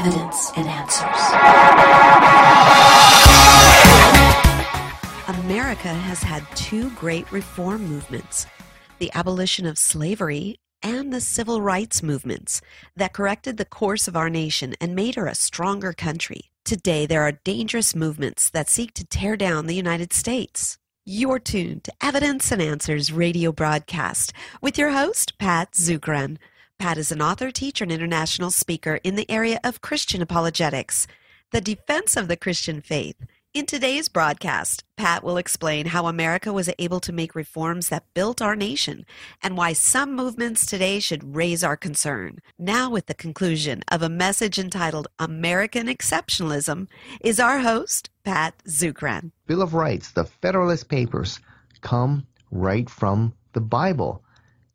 evidence and answers. America has had two great reform movements the abolition of slavery and the civil rights movements that corrected the course of our nation and made her a stronger country. Today, there are dangerous movements that seek to tear down the United States. You're tuned to Evidence and Answers radio broadcast with your host, Pat Zukeran. Pat is an author, teacher, and international speaker in the area of Christian apologetics, the defense of the Christian faith. In today's broadcast, Pat will explain how America was able to make reforms that built our nation and why some movements today should raise our concern. Now, with the conclusion of a message entitled American Exceptionalism, is our host, Pat Zukeran. Bill of Rights, the Federalist Papers, come right from the Bible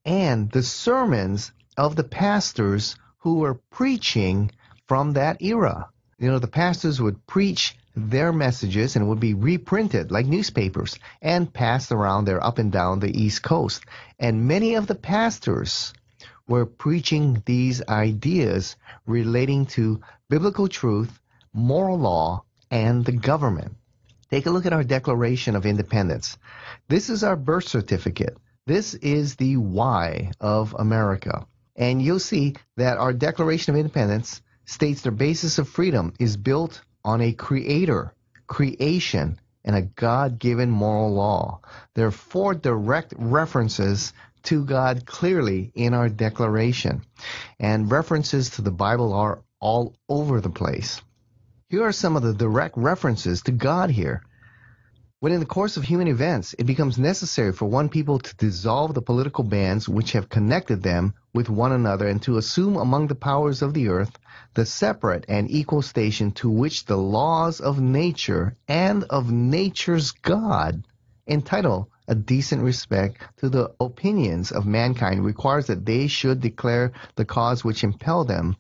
and the sermons of the pastors who were preaching from that era. You know, the pastors would preach their messages and would be reprinted like newspapers and passed around there up and down the East Coast. And many of the pastors were preaching these ideas relating to biblical truth, moral law, and the government. Take a look at our Declaration of Independence. This is our birth certificate. This is the why of America. And you'll see that our Declaration of Independence states the basis of freedom is built on a creator, creation, and a God given moral law. There are four direct references to God clearly in our declaration, and references to the Bible are all over the place. Here are some of the direct references to God here. When in the course of human events it becomes necessary for one people to dissolve the political bands which have connected them with one another and to assume among the powers of the earth the separate and equal station to which the laws of nature and of nature's God entitle a decent respect to the opinions of mankind requires that they should declare the cause which impel them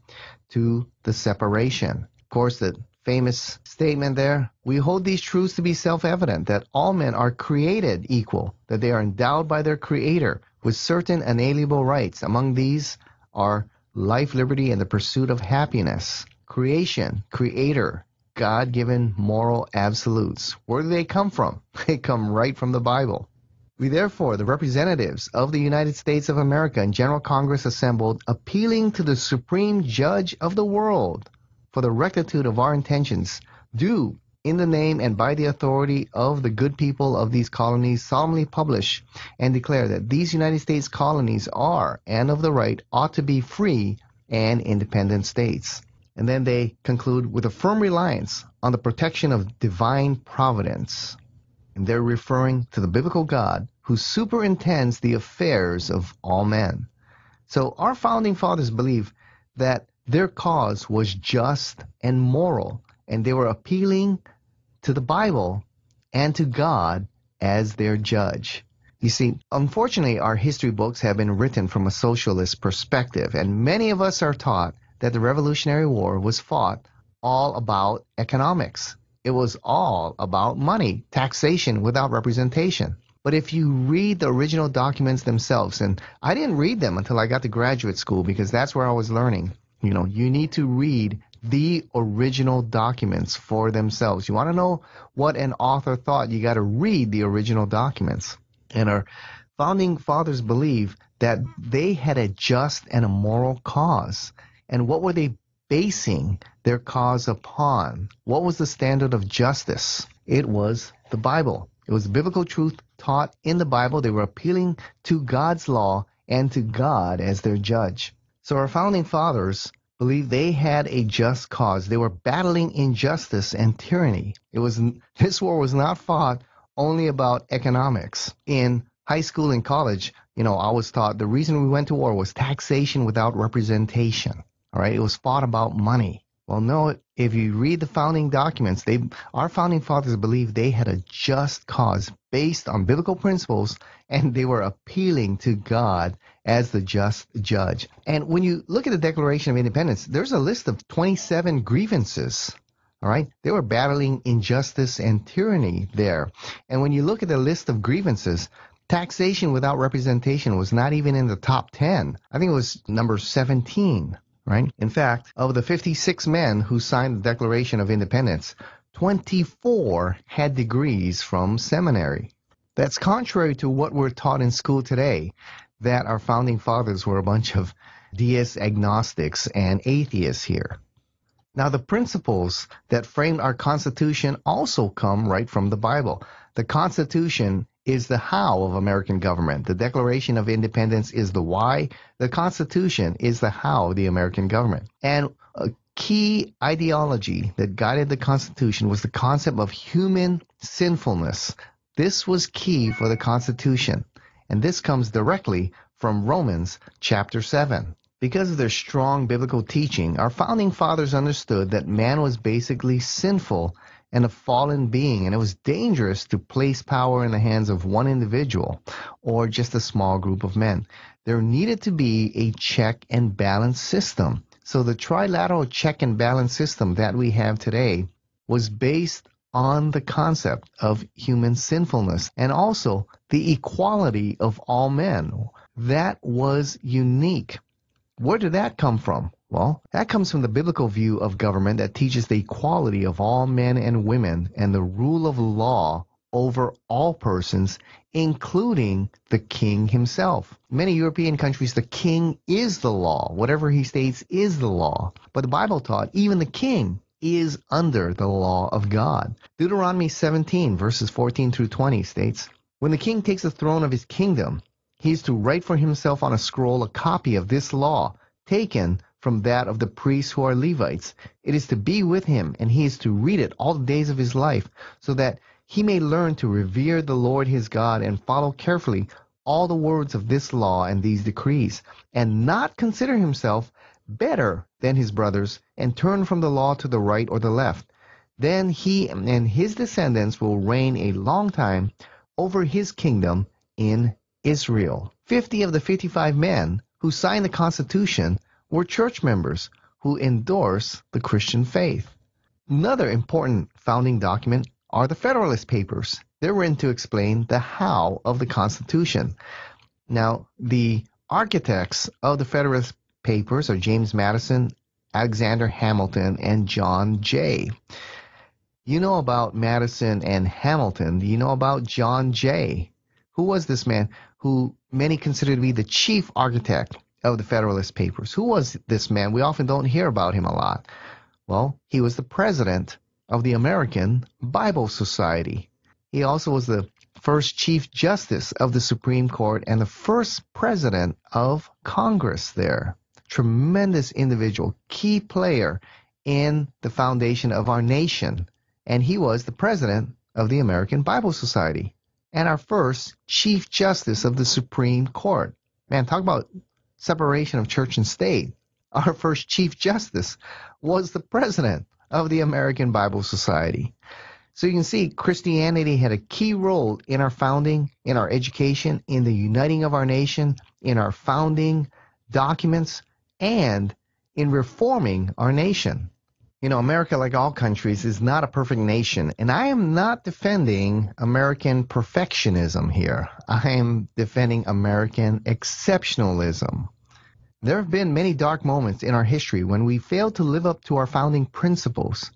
to the separation. Of course, the famous statement there. We hold these truths to be self evident that all men are created equal, that they are endowed by their Creator with certain inalienable rights. Among these are life, liberty, and the pursuit of happiness. Creation, Creator, God given moral absolutes. Where do they come from? They come right from the Bible. We therefore, the representatives of the United States of America in General Congress assembled, appealing to the Supreme Judge of the world for the rectitude of our intentions, do, in the name and by the authority of the good people of these colonies, solemnly publish and declare that these United States colonies are, and of the right, ought to be free and independent states. And then they conclude with a firm reliance on the protection of divine providence. And they're referring to the biblical God who superintends the affairs of all men. So our founding fathers believe that their cause was just and moral, and they were appealing to the Bible and to God as their judge. You see, unfortunately, our history books have been written from a socialist perspective, and many of us are taught that the Revolutionary War was fought all about economics. It was all about money, taxation without representation. But if you read the original documents themselves, and I didn't read them until I got to graduate school because that's where I was learning. You know, you need to read the original documents for themselves. You want to know what an author thought, you got to read the original documents. And our founding fathers believe that they had a just and a moral cause. And what were they basing their cause upon? What was the standard of justice? It was the Bible. It was biblical truth taught in the Bible. They were appealing to God's law and to God as their judge. So our founding fathers believed they had a just cause. They were battling injustice and tyranny. It was this war was not fought only about economics. In high school and college, you know, I was taught the reason we went to war was taxation without representation. All right, it was fought about money. Well, no, if you read the founding documents, they our founding fathers believed they had a just cause based on biblical principles and they were appealing to God as the just judge. And when you look at the Declaration of Independence, there's a list of 27 grievances. All right, they were battling injustice and tyranny there. And when you look at the list of grievances, taxation without representation was not even in the top 10. I think it was number 17. Right? In fact, of the 56 men who signed the Declaration of Independence, 24 had degrees from seminary. That's contrary to what we're taught in school today, that our founding fathers were a bunch of deist agnostics and atheists here. Now, the principles that framed our Constitution also come right from the Bible. The Constitution is the how of American government. The Declaration of Independence is the why. The Constitution is the how of the American government. And a key ideology that guided the Constitution was the concept of human sinfulness. This was key for the Constitution. And this comes directly from Romans chapter 7. Because of their strong biblical teaching, our founding fathers understood that man was basically sinful and a fallen being, and it was dangerous to place power in the hands of one individual or just a small group of men. There needed to be a check and balance system. So the trilateral check and balance system that we have today was based on the concept of human sinfulness and also the equality of all men. That was unique. Where did that come from? Well, that comes from the biblical view of government that teaches the equality of all men and women and the rule of law over all persons, including the king himself. Many European countries, the king is the law. Whatever he states is the law. But the Bible taught even the king is under the law of God. Deuteronomy 17, verses 14 through 20 states, When the king takes the throne of his kingdom, he is to write for himself on a scroll a copy of this law, taken from that of the priests who are Levites. It is to be with him, and he is to read it all the days of his life, so that he may learn to revere the Lord his God and follow carefully all the words of this law and these decrees, and not consider himself better than his brothers, and turn from the law to the right or the left. Then he and his descendants will reign a long time over his kingdom in Israel. Fifty of the fifty-five men who signed the Constitution were church members who endorse the Christian faith. Another important founding document are the Federalist Papers. They're written to explain the how of the Constitution. Now, the architects of the Federalist Papers are James Madison, Alexander Hamilton, and John Jay. You know about Madison and Hamilton. You know about John Jay? Who was this man who many consider to be the chief architect of the Federalist Papers. Who was this man? We often don't hear about him a lot. Well, he was the president of the American Bible Society. He also was the first Chief Justice of the Supreme Court and the first president of Congress there. Tremendous individual, key player in the foundation of our nation. And he was the president of the American Bible Society and our first Chief Justice of the Supreme Court. Man, talk about separation of church and state, our first Chief Justice was the president of the American Bible Society. So you can see Christianity had a key role in our founding, in our education, in the uniting of our nation, in our founding documents, and in reforming our nation. You know, America, like all countries, is not a perfect nation. And I am not defending American perfectionism here. I am defending American exceptionalism. There have been many dark moments in our history when we failed to live up to our founding principles,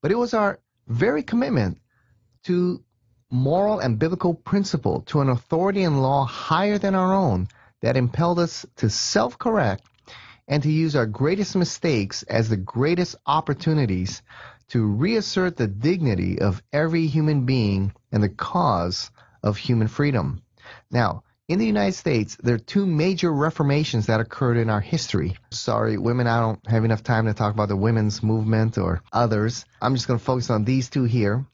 but it was our very commitment to moral and biblical principle, to an authority and law higher than our own, that impelled us to self correct and to use our greatest mistakes as the greatest opportunities to reassert the dignity of every human being and the cause of human freedom. Now, in the United States, there are two major reformations that occurred in our history. Sorry, women, I don't have enough time to talk about the women's movement or others. I'm just going to focus on these two here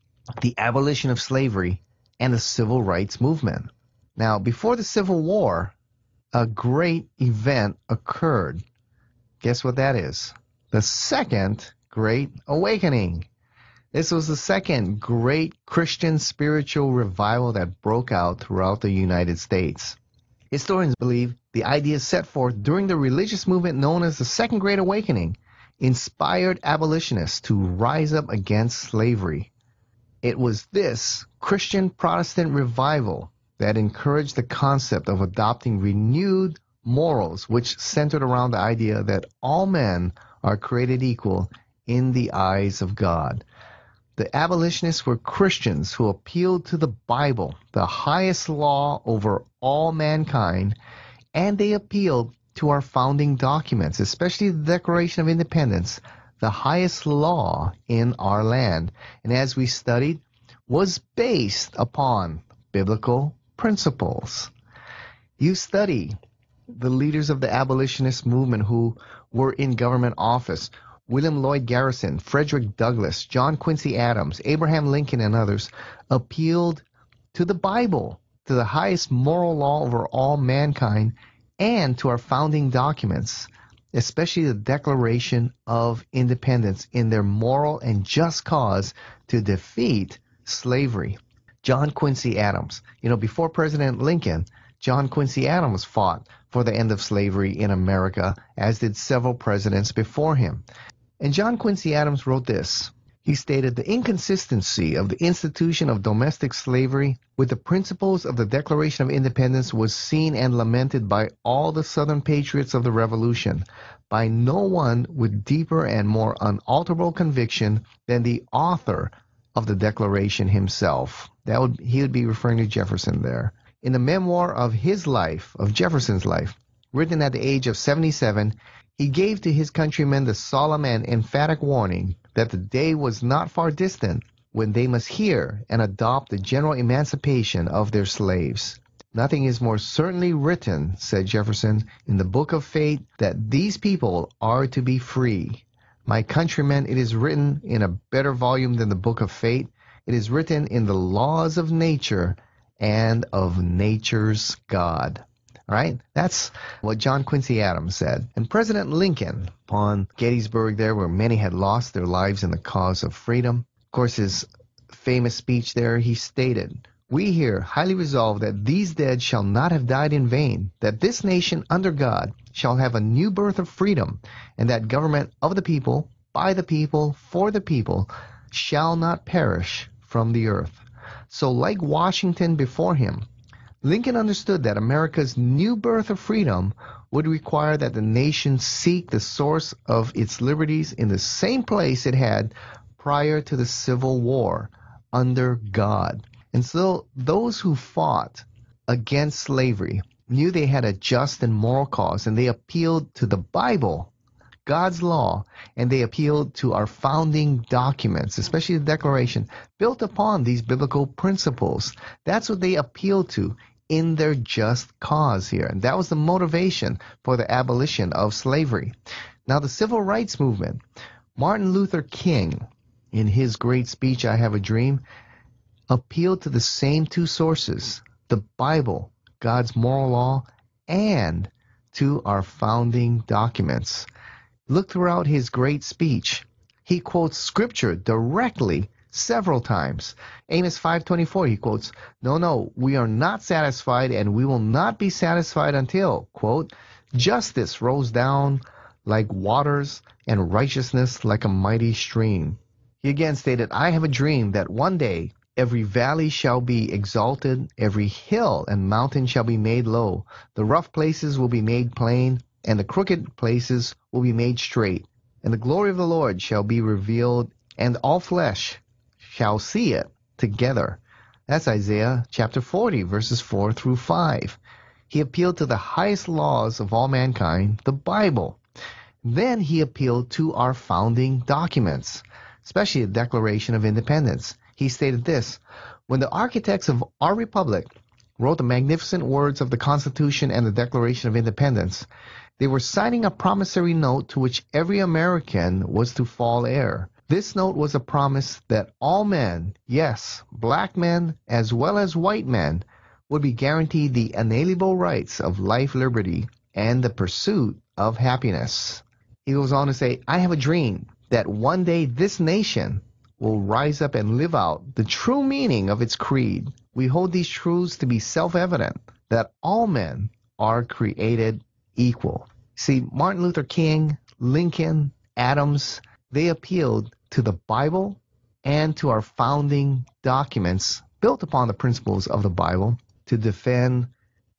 the abolition of slavery and the civil rights movement. Now, before the Civil War, a great event occurred. Guess what that is? The Second Great Awakening. This was the second great Christian spiritual revival that broke out throughout the United States. Historians believe the ideas set forth during the religious movement known as the Second Great Awakening inspired abolitionists to rise up against slavery. It was this Christian Protestant revival that encouraged the concept of adopting renewed morals, which centered around the idea that all men are created equal in the eyes of God. The abolitionists were Christians who appealed to the Bible, the highest law over all mankind, and they appealed to our founding documents, especially the Declaration of Independence, the highest law in our land. And as we studied, was based upon biblical principles. You study the leaders of the abolitionist movement who were in government office William Lloyd Garrison, Frederick Douglass, John Quincy Adams, Abraham Lincoln, and others appealed to the Bible, to the highest moral law over all mankind, and to our founding documents, especially the Declaration of Independence, in their moral and just cause to defeat slavery. John Quincy Adams, you know, before President Lincoln, John Quincy Adams fought for the end of slavery in America, as did several presidents before him. And John Quincy Adams wrote this. He stated the inconsistency of the institution of domestic slavery with the principles of the Declaration of Independence was seen and lamented by all the Southern patriots of the Revolution, by no one with deeper and more unalterable conviction than the author of the Declaration himself. That would he would be referring to Jefferson there in the memoir of his life, of Jefferson's life, written at the age of 77, he gave to his countrymen the solemn and emphatic warning that the day was not far distant when they must hear and adopt the general emancipation of their slaves. Nothing is more certainly written, said Jefferson, in the book of fate that these people are to be free. My countrymen, it is written in a better volume than the book of fate. It is written in the laws of nature and of nature's God. Right? That's what John Quincy Adams said. And President Lincoln, upon Gettysburg, there where many had lost their lives in the cause of freedom, of course, his famous speech there, he stated, We here highly resolve that these dead shall not have died in vain, that this nation under God shall have a new birth of freedom, and that government of the people, by the people, for the people, shall not perish from the earth. So, like Washington before him, Lincoln understood that America's new birth of freedom would require that the nation seek the source of its liberties in the same place it had prior to the Civil War, under God. And so those who fought against slavery knew they had a just and moral cause, and they appealed to the Bible God's law, and they appealed to our founding documents, especially the Declaration, built upon these biblical principles. That's what they appealed to in their just cause here. And that was the motivation for the abolition of slavery. Now, the civil rights movement, Martin Luther King, in his great speech, I Have a Dream, appealed to the same two sources the Bible, God's moral law, and to our founding documents. Look throughout his great speech. He quotes scripture directly several times. Amos 5:24 he quotes, "No, no, we are not satisfied and we will not be satisfied until, quote, justice rolls down like waters and righteousness like a mighty stream." He again stated, "I have a dream that one day Every valley shall be exalted, every hill and mountain shall be made low. The rough places will be made plain, and the crooked places will be made straight, and the glory of the Lord shall be revealed, and all flesh shall see it together. That's Isaiah chapter 40, verses 4 through 5. He appealed to the highest laws of all mankind, the Bible. Then he appealed to our founding documents, especially the Declaration of Independence. He stated this When the architects of our republic wrote the magnificent words of the Constitution and the Declaration of Independence, they were signing a promissory note to which every American was to fall heir. This note was a promise that all men, yes, black men as well as white men, would be guaranteed the inalienable rights of life, liberty, and the pursuit of happiness. He goes on to say, I have a dream that one day this nation will rise up and live out the true meaning of its creed. We hold these truths to be self evident that all men are created equal. See, Martin Luther King, Lincoln, Adams, they appealed to the Bible and to our founding documents built upon the principles of the Bible to defend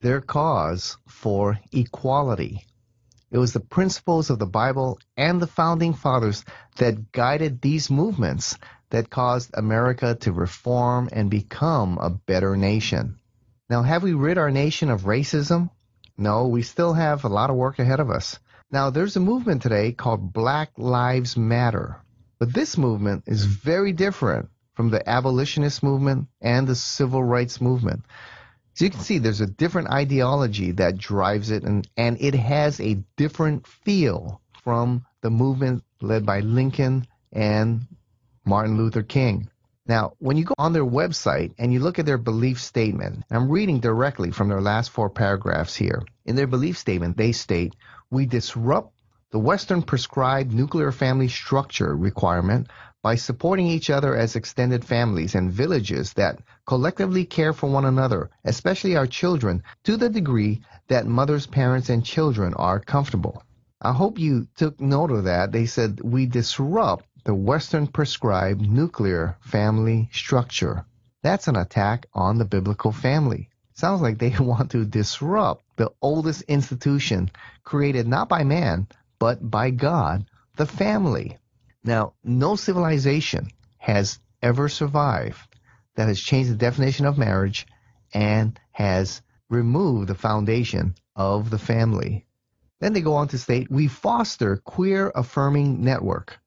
their cause for equality. It was the principles of the Bible and the founding fathers that guided these movements that caused America to reform and become a better nation. Now, have we rid our nation of racism? No, we still have a lot of work ahead of us. Now, there's a movement today called Black Lives Matter. But this movement is very different from the abolitionist movement and the civil rights movement. So you can see there's a different ideology that drives it, and, and it has a different feel from the movement led by Lincoln and Martin Luther King. Now, when you go on their website and you look at their belief statement, I'm reading directly from their last four paragraphs here. In their belief statement, they state, We disrupt the Western prescribed nuclear family structure requirement by supporting each other as extended families and villages that collectively care for one another, especially our children, to the degree that mothers, parents, and children are comfortable. I hope you took note of that. They said we disrupt the Western prescribed nuclear family structure. That's an attack on the biblical family. Sounds like they want to disrupt the oldest institution created not by man, but by God, the family. Now, no civilization has ever survived that has changed the definition of marriage and has removed the foundation of the family. Then they go on to state, we foster queer affirming network.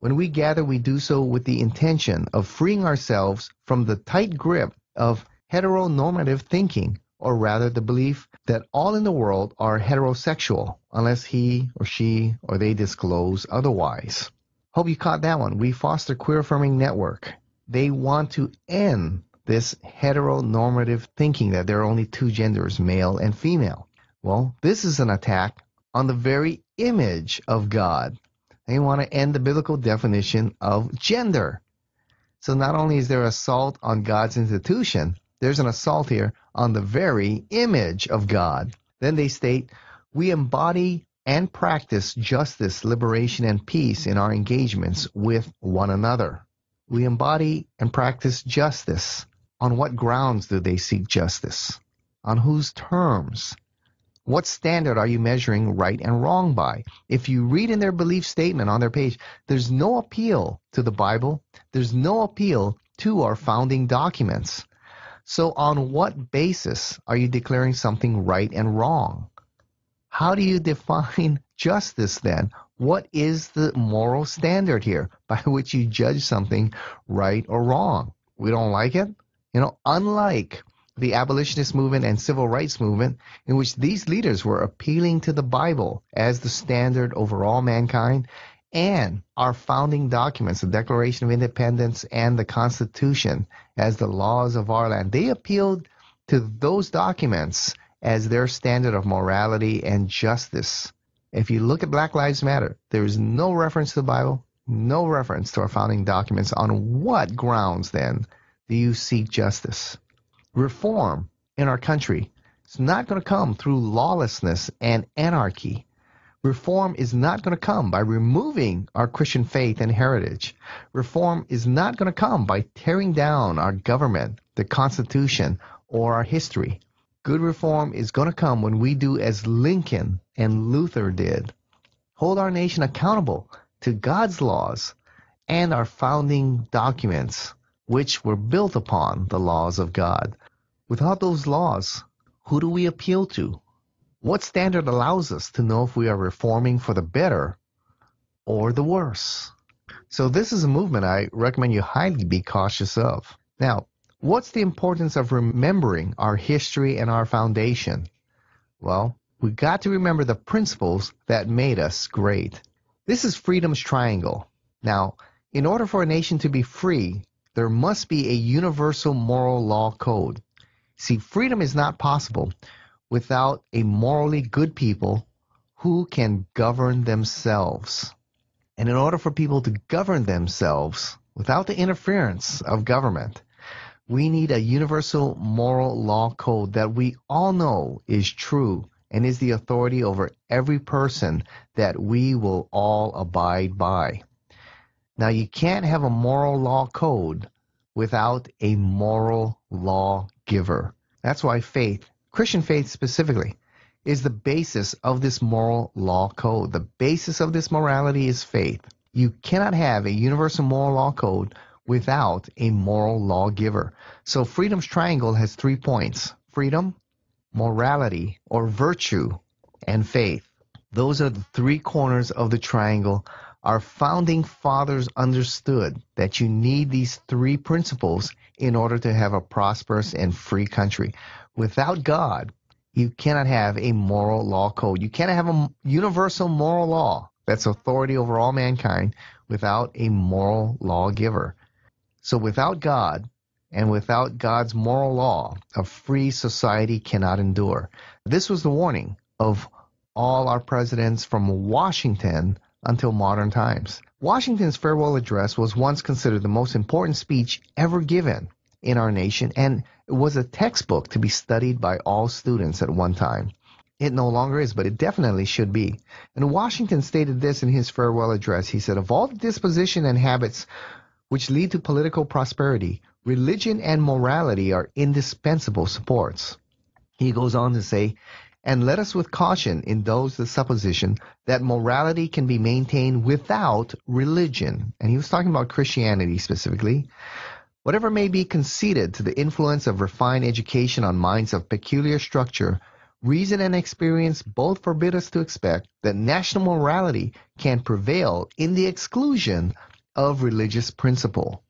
When we gather, we do so with the intention of freeing ourselves from the tight grip of heteronormative thinking, or rather the belief that all in the world are heterosexual unless he or she or they disclose otherwise. Hope you caught that one. We foster queer affirming network. They want to end this heteronormative thinking that there are only two genders, male and female. Well, this is an attack on the very image of God. They want to end the biblical definition of gender. So not only is there assault on God's institution, there's an assault here on the very image of God. Then they state, we embody and practice justice, liberation, and peace in our engagements with one another. We embody and practice justice. On what grounds do they seek justice? On whose terms? What standard are you measuring right and wrong by? If you read in their belief statement on their page, there's no appeal to the Bible, there's no appeal to our founding documents. So, on what basis are you declaring something right and wrong? How do you define justice then? What is the moral standard here by which you judge something right or wrong? We don't like it? You know, unlike the abolitionist movement and civil rights movement, in which these leaders were appealing to the Bible as the standard over all mankind, and our founding documents, the Declaration of Independence and the Constitution, as the laws of our land. They appealed to those documents as their standard of morality and justice. If you look at Black Lives Matter, there is no reference to the Bible, no reference to our founding documents. On what grounds then do you seek justice? Reform in our country is not going to come through lawlessness and anarchy. Reform is not going to come by removing our Christian faith and heritage. Reform is not going to come by tearing down our government, the Constitution, or our history. Good reform is going to come when we do as Lincoln and Luther did hold our nation accountable to God's laws and our founding documents, which were built upon the laws of God. Without those laws, who do we appeal to? What standard allows us to know if we are reforming for the better or the worse? So, this is a movement I recommend you highly be cautious of. Now, What's the importance of remembering our history and our foundation? Well, we got to remember the principles that made us great. This is freedom's triangle. Now, in order for a nation to be free, there must be a universal moral law code. See, freedom is not possible without a morally good people who can govern themselves. And in order for people to govern themselves without the interference of government, we need a universal moral law code that we all know is true and is the authority over every person that we will all abide by. Now, you can't have a moral law code without a moral law giver. That's why faith Christian faith specifically, is the basis of this moral law code. The basis of this morality is faith. You cannot have a universal moral law code without a moral lawgiver. So freedom's triangle has three points freedom, morality or virtue, and faith. Those are the three corners of the triangle. Our founding fathers understood that you need these three principles in order to have a prosperous and free country. Without God, you cannot have a moral law code. You cannot have a universal moral law that's authority over all mankind without a moral lawgiver. So without God and without God's moral law, a free society cannot endure. This was the warning of all our presidents from Washington until modern times. Washington's farewell address was once considered the most important speech ever given in our nation, and it was a textbook to be studied by all students at one time. It no longer is, but it definitely should be. And Washington stated this in his farewell address. He said, Of all the disposition and habits which lead to political prosperity, religion and morality are indispensable supports. He goes on to say, and let us with caution indulge the supposition that morality can be maintained without religion. And he was talking about Christianity specifically. Whatever may be conceded to the influence of refined education on minds of peculiar structure, reason and experience both forbid us to expect that national morality can prevail in the exclusion of religious principle.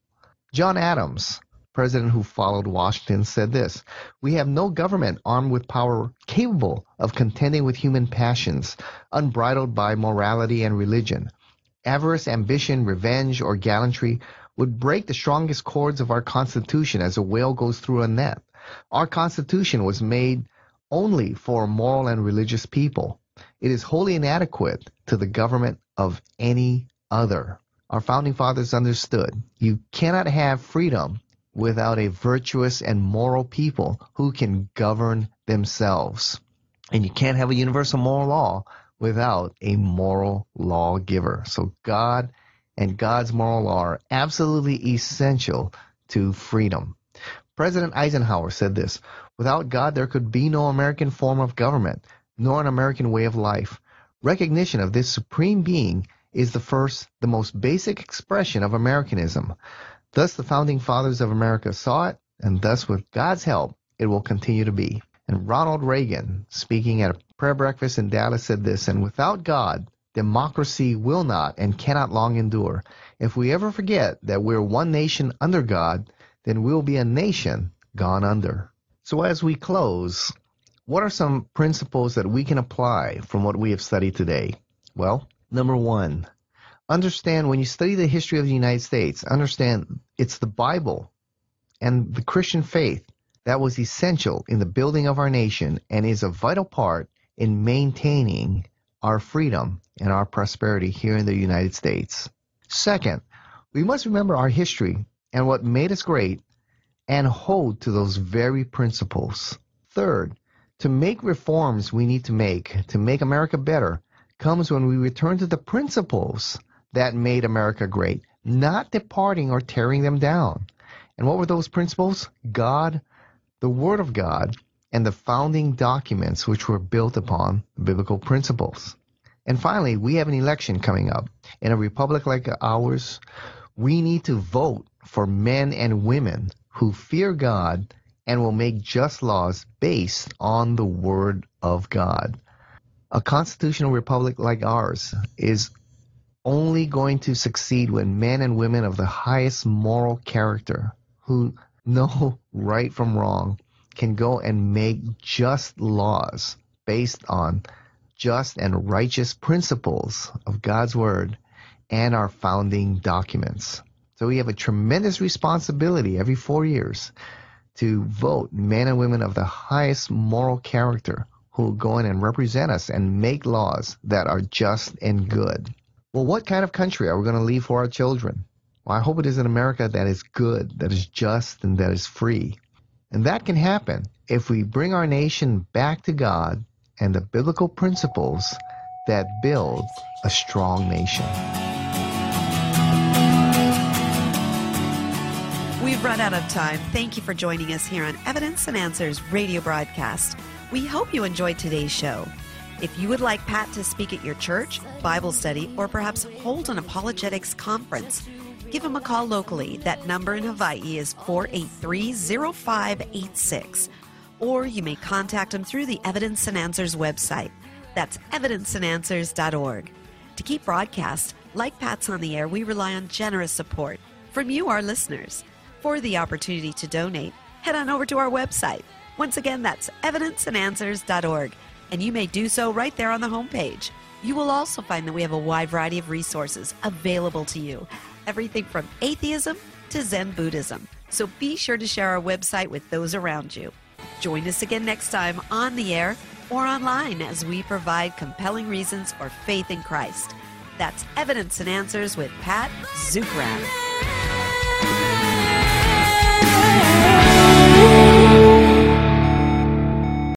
John Adams, president who followed Washington, said this We have no government armed with power capable of contending with human passions, unbridled by morality and religion. Avarice, ambition, revenge, or gallantry would break the strongest cords of our Constitution as a whale goes through a net. Our Constitution was made only for moral and religious people. It is wholly inadequate to the government of any other our founding fathers understood you cannot have freedom without a virtuous and moral people who can govern themselves. And you can't have a universal moral law without a moral lawgiver. So God and God's moral law are absolutely essential to freedom. President Eisenhower said this Without God, there could be no American form of government, nor an American way of life. Recognition of this supreme being is the first, the most basic expression of Americanism. Thus, the founding fathers of America saw it, and thus, with God's help, it will continue to be. And Ronald Reagan, speaking at a prayer breakfast in Dallas, said this And without God, democracy will not and cannot long endure. If we ever forget that we're one nation under God, then we'll be a nation gone under. So, as we close, what are some principles that we can apply from what we have studied today? Well, Number one, understand when you study the history of the United States, understand it's the Bible and the Christian faith that was essential in the building of our nation and is a vital part in maintaining our freedom and our prosperity here in the United States. Second, we must remember our history and what made us great and hold to those very principles. Third, to make reforms we need to make to make America better, comes when we return to the principles that made America great, not departing or tearing them down. And what were those principles? God, the Word of God, and the founding documents which were built upon biblical principles. And finally, we have an election coming up. In a republic like ours, we need to vote for men and women who fear God and will make just laws based on the Word of God a constitutional republic like ours is only going to succeed when men and women of the highest moral character who know right from wrong can go and make just laws based on just and righteous principles of God's word and our founding documents. So we have a tremendous responsibility every four years to vote men and women of the highest moral character who will go in and represent us and make laws that are just and good. Well, what kind of country are we going to leave for our children? Well, I hope it is an America that is good, that is just, and that is free. And that can happen if we bring our nation back to God and the biblical principles that build a strong nation. We've run out of time. Thank you for joining us here on Evidence and Answers radio broadcast. We hope you enjoyed today's show. If you would like Pat to speak at your church, Bible study, or perhaps hold an apologetics conference, give him a call locally. That number in Hawaii is 483 0586. Or you may contact him through the Evidence and Answers website. That's evidenceandanswers.org. To keep broadcast, like Pat's on the air, we rely on generous support from you, our listeners. For the opportunity to donate, head on over to our website. Once again, that's evidenceandanswers.org, and you may do so right there on the homepage. You will also find that we have a wide variety of resources available to you everything from atheism to Zen Buddhism. So be sure to share our website with those around you. Join us again next time on the air or online as we provide compelling reasons for faith in Christ. That's Evidence and Answers with Pat Zukeran.